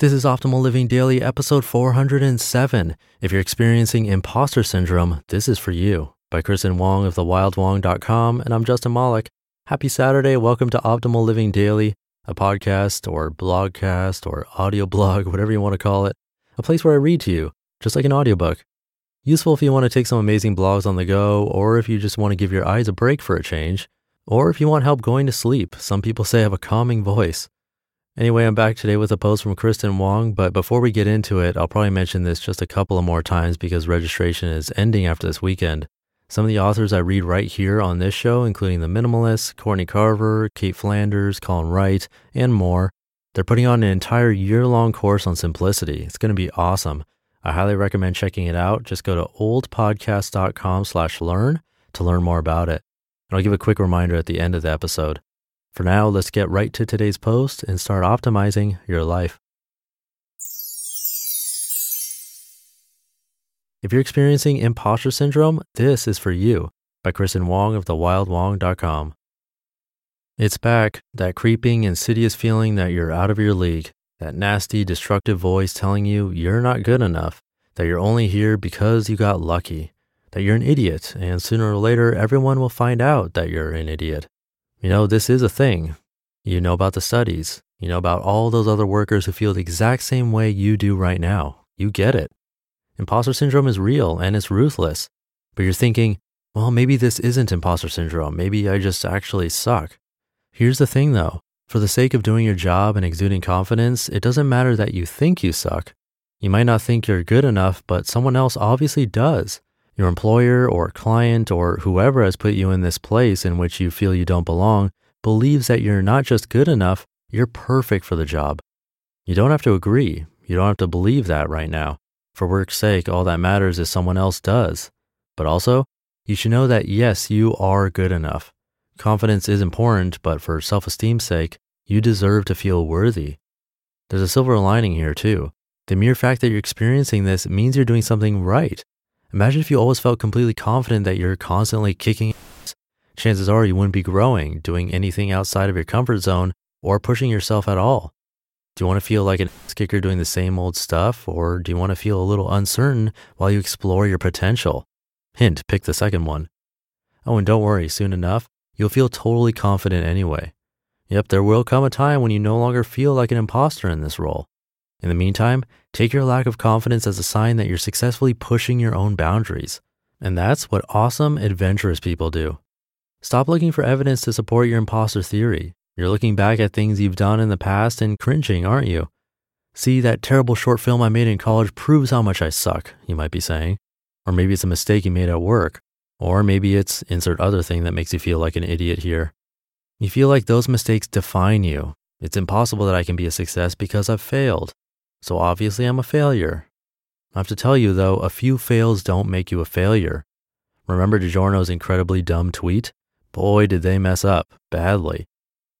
This is Optimal Living Daily, episode 407. If you're experiencing imposter syndrome, this is for you. By Kristin Wong of thewildwong.com, and I'm Justin Malik. Happy Saturday. Welcome to Optimal Living Daily, a podcast or blogcast or audio blog, whatever you want to call it, a place where I read to you, just like an audiobook. Useful if you want to take some amazing blogs on the go, or if you just want to give your eyes a break for a change, or if you want help going to sleep. Some people say I have a calming voice. Anyway, I'm back today with a post from Kristin Wong, but before we get into it, I'll probably mention this just a couple of more times because registration is ending after this weekend. Some of the authors I read right here on this show, including The Minimalists, Courtney Carver, Cait Flanders, Colin Wright, and more, they're putting on an entire year long course on simplicity. It's going to be awesome. I highly recommend checking it out. Just go to oldpodcast.com slash learn to learn more about it. And I'll give a quick reminder at the end of the episode. For now, let's get right to today's post and start optimizing your life. If you're experiencing imposter syndrome, this is for you by Kristin Wong of thewildwong.com. It's back, that creeping, insidious feeling that you're out of your league, that nasty, destructive voice telling you you're not good enough, that you're only here because you got lucky, that you're an idiot, and sooner or later everyone will find out that you're an idiot. You know, this is a thing. You know about the studies. You know about all those other workers who feel the exact same way you do right now. You get it. Imposter syndrome is real and it's ruthless. But you're thinking, well, maybe this isn't imposter syndrome. Maybe I just actually suck. Here's the thing though for the sake of doing your job and exuding confidence, it doesn't matter that you think you suck. You might not think you're good enough, but someone else obviously does. Your employer or client or whoever has put you in this place in which you feel you don't belong believes that you're not just good enough, you're perfect for the job. You don't have to agree. You don't have to believe that right now. For work's sake, all that matters is someone else does. But also, you should know that yes, you are good enough. Confidence is important, but for self esteem's sake, you deserve to feel worthy. There's a silver lining here, too. The mere fact that you're experiencing this means you're doing something right. Imagine if you always felt completely confident that you're constantly kicking ass. Chances are you wouldn't be growing, doing anything outside of your comfort zone, or pushing yourself at all. Do you want to feel like an ass kicker doing the same old stuff, or do you want to feel a little uncertain while you explore your potential? Hint, pick the second one. Oh, and don't worry, soon enough, you'll feel totally confident anyway. Yep, there will come a time when you no longer feel like an imposter in this role. In the meantime, take your lack of confidence as a sign that you're successfully pushing your own boundaries. And that's what awesome, adventurous people do. Stop looking for evidence to support your imposter theory. You're looking back at things you've done in the past and cringing, aren't you? See, that terrible short film I made in college proves how much I suck, you might be saying. Or maybe it's a mistake you made at work. Or maybe it's insert other thing that makes you feel like an idiot here. You feel like those mistakes define you. It's impossible that I can be a success because I've failed. So obviously I'm a failure. I have to tell you though, a few fails don't make you a failure. Remember DiGiorno's incredibly dumb tweet? Boy, did they mess up badly.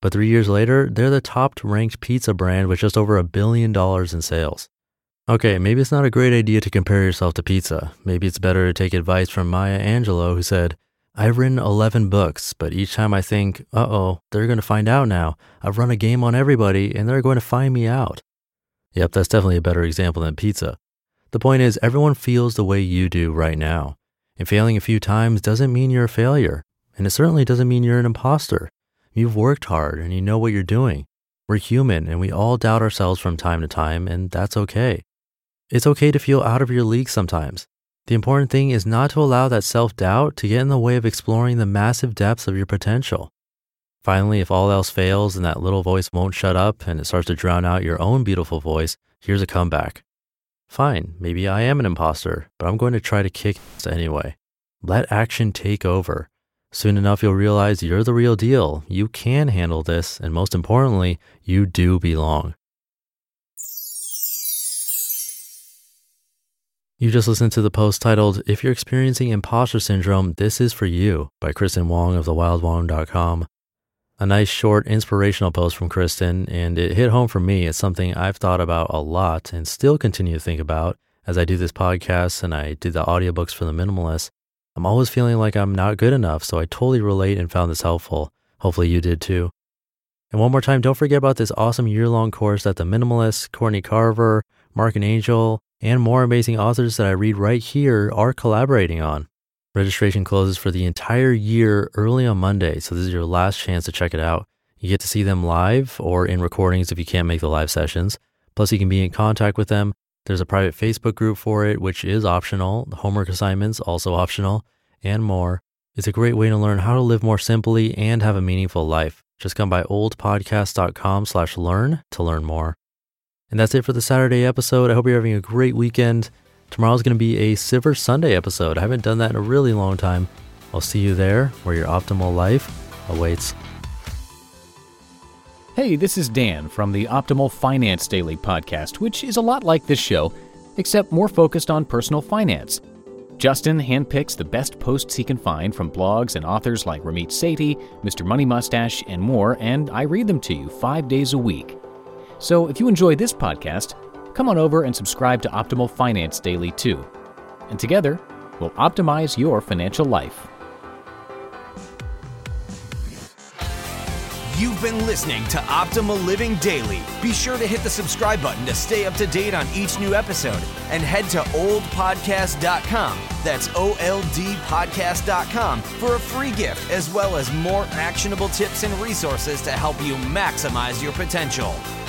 But three years later, they're the top ranked pizza brand with just over a billion dollars in sales. Okay, maybe it's not a great idea to compare yourself to pizza. Maybe it's better to take advice from Maya Angelou, who said, I've written 11 books, but each time I think, uh oh, they're going to find out now. I've run a game on everybody and they're going to find me out. Yep, that's definitely a better example than pizza. The point is, everyone feels the way you do right now. And failing a few times doesn't mean you're a failure. And it certainly doesn't mean you're an imposter. You've worked hard and you know what you're doing. We're human and we all doubt ourselves from time to time, and that's okay. It's okay to feel out of your league sometimes. The important thing is not to allow that self doubt to get in the way of exploring the massive depths of your potential. Finally, if all else fails and that little voice won't shut up and it starts to drown out your own beautiful voice, here's a comeback. Fine, maybe I am an imposter, but I'm going to try to kick anyway. Let action take over. Soon enough, you'll realize you're the real deal. You can handle this, and most importantly, you do belong. You just listened to the post titled, If You're Experiencing Imposter Syndrome, This Is For You by Kristin Wong of thewildwong.com. A nice, short, inspirational post from Kristin, and it hit home for me. It's something I've thought about a lot and still continue to think about as I do this podcast and I do the audiobooks for the minimalist. I'm always feeling like I'm not good enough, so I totally relate and found this helpful. Hopefully you did too. And one more time, don't forget about this awesome year long course that the Minimalist, Courtney Carver, Marc and Angel, and more amazing authors that I read right here are collaborating on. Registration closes for the entire year early on Monday, so this is your last chance to check it out. You get to see them live or in recordings if you can't make the live sessions. Plus, you can be in contact with them there's a private Facebook group for it, which is optional. The homework assignments also optional, and more. It's a great way to learn how to live more simply and have a meaningful life. Just come by oldpodcast.com slash learn to learn more. And that's it for the Saturday episode. I hope you're having a great weekend. Tomorrow's going to be a Silver Sunday episode. I haven't done that in a really long time. I'll see you there where your optimal life awaits. Hey, this is Dan from the Optimal Finance Daily podcast, which is a lot like this show, except more focused on personal finance. Justin handpicks the best posts he can find from blogs and authors like Ramit Sethi, Mr. Money Mustache, and more, and I read them to you five days a week. So if you enjoy this podcast, come on over and subscribe to Optimal Finance Daily too. And together, we'll optimize your financial life. You've been listening to Optimal Living Daily. Be sure to hit the subscribe button to stay up to date on each new episode and head to oldpodcast.com. That's O L D podcast.com for a free gift as well as more actionable tips and resources to help you maximize your potential.